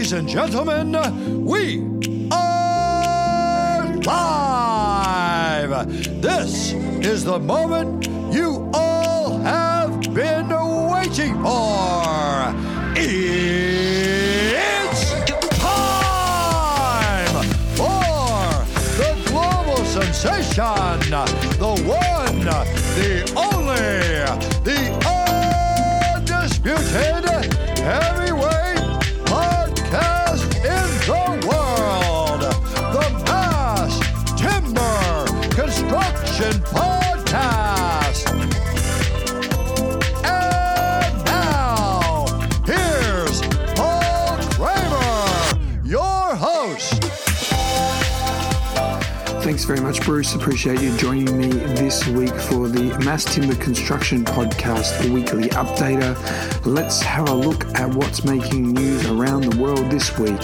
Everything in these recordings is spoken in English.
Ladies and gentlemen, we are live. This is the moment you all have been waiting for. It's time for the global sensation, the one, the only, Construction Podcast. And now, here's Paul Kramer, your host. Thanks very much, Bruce. Appreciate you joining me this week for the Mass Timber Construction Podcast, a weekly updater. Let's have a look at what's making news around the world this week.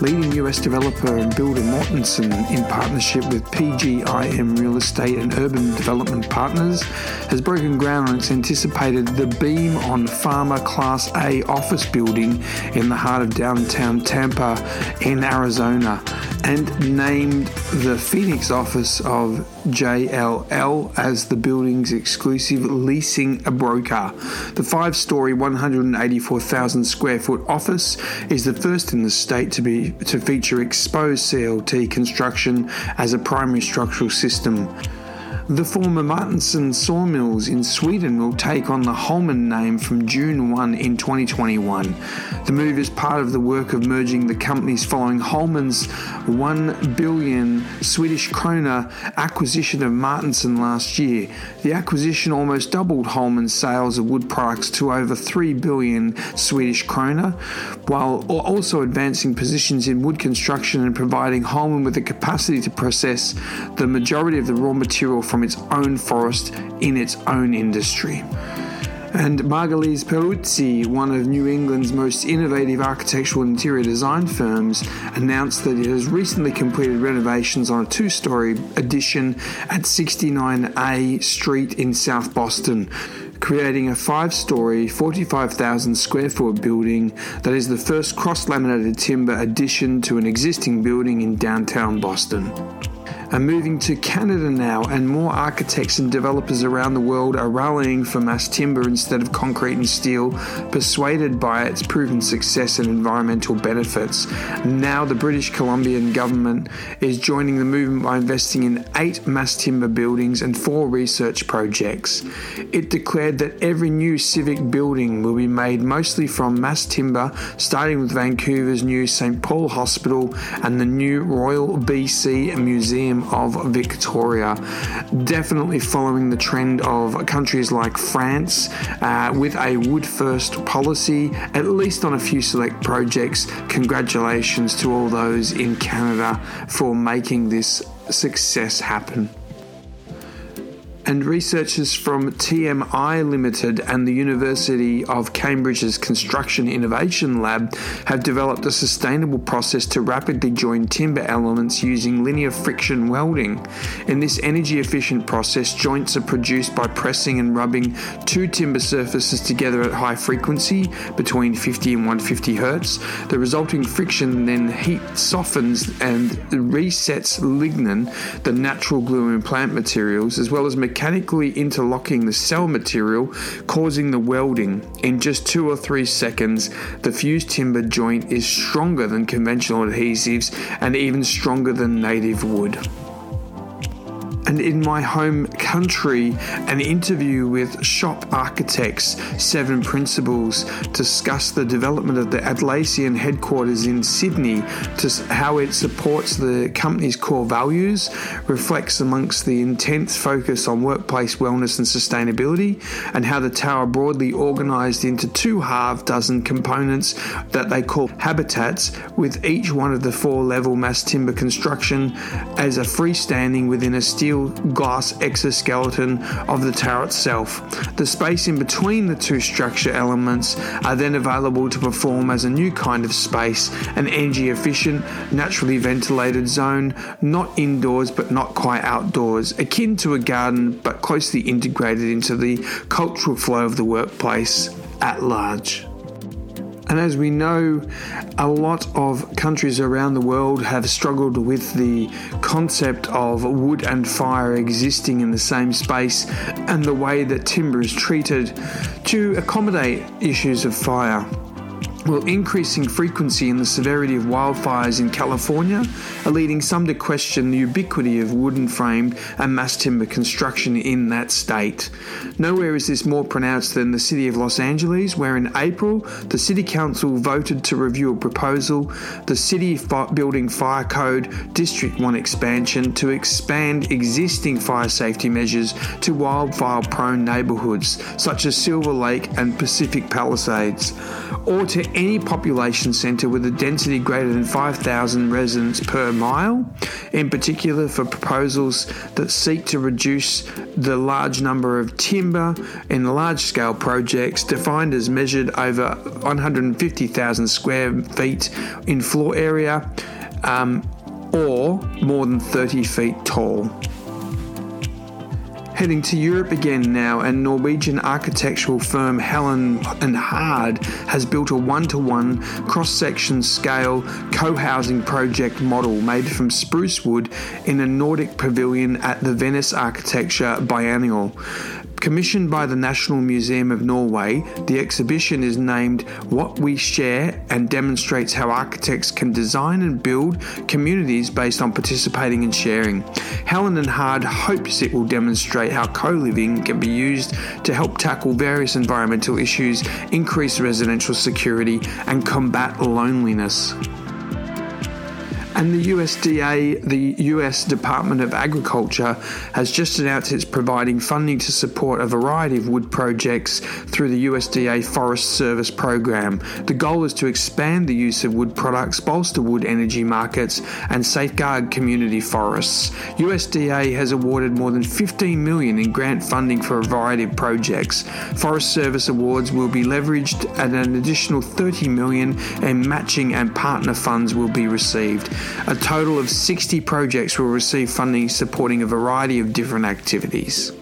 Leading US developer and builder Mortenson, in partnership with PGIM Real Estate and Urban Development Partners, has broken ground on its anticipated The Beam on Farmer Class A office building in the heart of downtown Tempe in Arizona and named the Phoenix office of JLL as the building's exclusive leasing broker. The five story, 184,000 square foot office is the first in the state to be to feature exposed CLT construction as a primary structural system. The former Martinson sawmills in Sweden will take on the Holmen name from June 1 in 2021. The move is part of the work of merging the companies following Holmen's 1 billion Swedish krona acquisition of Martinson last year. The acquisition almost doubled Holmen's sales of wood products to over 3 billion Swedish krona, while also advancing positions in wood construction and providing Holmen with the capacity to process the majority of the raw material from its own forest in its own industry. And Margulies Perruzzi, one of New England's most innovative architectural interior design firms, announced that it has recently completed renovations on a two story addition at 69A Street in South Boston creating a five story, 45,000 square foot building that is the first cross laminated timber addition to an existing building in downtown Boston are moving to Canada now, and more architects and developers around the world are rallying for mass timber instead of concrete and steel, persuaded by its proven success and environmental benefits. Now, the British Columbian government is joining the movement by investing in eight mass timber buildings and four research projects. It declared that every new civic building will be made mostly from mass timber, starting with Vancouver's new St. Paul Hospital and the new Royal BC Museum of Victoria. Definitely following the trend of countries like France uh, with a wood first policy, at least on a few select projects. Congratulations to all those in Canada for making this success happen and researchers from TWI Limited and the University of Cambridge's Construction Innovation Lab have developed a sustainable process to rapidly join timber elements using linear friction welding. In this energy efficient process, joints are produced by pressing and rubbing two timber surfaces together at high frequency between 50 and 150 hertz. The resulting friction then heat softens and resets lignin, the natural glue in plant materials, as well as mechanically interlocking the cell material, causing the welding. In just two or three seconds, the fused timber joint is stronger than conventional adhesives and even stronger than native wood and in my home country, an interview with SHoP architects, seven principals, discuss the development of the Atlassian headquarters in Sydney, to how it supports the company's core values, reflects amongst the intense focus on workplace wellness and sustainability, and how the tower broadly organised into two half dozen components that they call habitats, with each one of the four level mass timber construction as a freestanding within a steel glass exoskeleton of the tower itself. The space in between the two structure elements are then available to perform as a new kind of space, an energy efficient, naturally ventilated zone, not indoors but not quite outdoors, akin to a garden but closely integrated into the cultural flow of the workplace at large. And as we know, a lot of countries around the world have struggled with the concept of wood and fire existing in the same space and the way that timber is treated to accommodate issues of fire. Well, increasing frequency and the severity of wildfires in California are leading some to question the ubiquity of wooden framed and mass timber construction in that state. Nowhere is this more pronounced than the city of Los Angeles, where in April the city council voted to review a proposal, the city building fire code District 1 expansion, to expand existing fire safety measures to wildfire prone neighbourhoods such as Silver Lake and Pacific Palisades, or to any population centre with a density greater than 5,000 residents per mile, in particular for proposals that seek to reduce the large number of timber in large scale projects defined as measured over 150,000 square feet in floor area um, or more than 30 feet tall. Heading to Europe again now, and Norwegian architectural firm Helen and Hard has built a one-to-one cross-section scale co-housing project model made from spruce wood in a Nordic pavilion at the Venice Architecture Biennial. Commissioned by the National Museum of Norway, the exhibition is named What We Share and demonstrates how architects can design and build communities based on participating and sharing. Helen and Hard hopes it will demonstrate how co living can be used to help tackle various environmental issues, increase residential security, and combat loneliness. And the USDA, the US Department of Agriculture, has just announced it's providing funding to support a variety of wood projects through the USDA Forest Service program. The goal is to expand the use of wood products, bolster wood energy markets, and safeguard community forests. USDA has awarded more than 15 million in grant funding for a variety of projects. Forest Service awards will be leveraged at an additional 30 million and matching and partner funds will be received. A total of 60 projects will receive funding supporting a variety of different activities.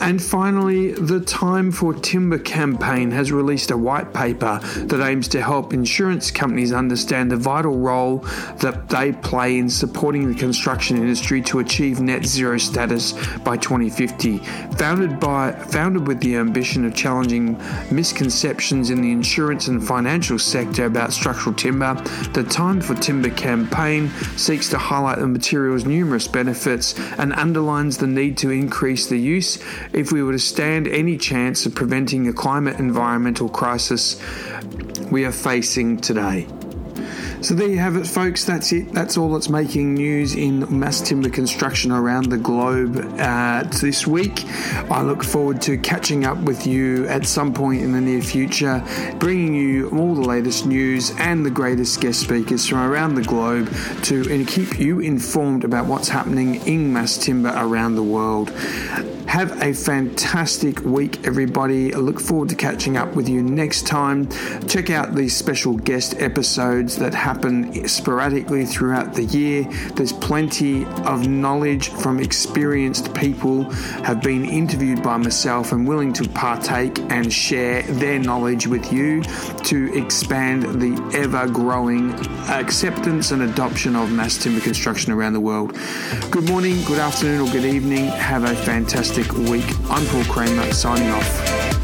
And finally, the Time for Timber campaign has released a white paper that aims to help insurance companies understand the vital role that they play in supporting the construction industry to achieve net zero status by 2050. Founded by founded with the ambition of challenging misconceptions in the insurance and financial sector about structural timber, the Time for Timber campaign seeks to highlight the material's numerous benefits and underlines the need to increase the use if we were to stand any chance of preventing the climate environmental crisis we are facing today. So there you have it, folks. That's it. That's all that's making news in mass timber construction around the globe uh, this week. I look forward to catching up with you at some point in the near future, bringing you all the latest news and the greatest guest speakers from around the globe to keep you informed about what's happening in mass timber around the world. Have a fantastic week, everybody. I look forward to catching up with you next time. Check out these special guest episodes that happen sporadically throughout the year. There's plenty of knowledge from experienced people have been interviewed by myself and willing to partake and share their knowledge with you to expand the ever growing acceptance and adoption of mass timber construction around the world. Good morning, good afternoon, or good evening. Have a fantastic week. I'm Paul Kramer signing off.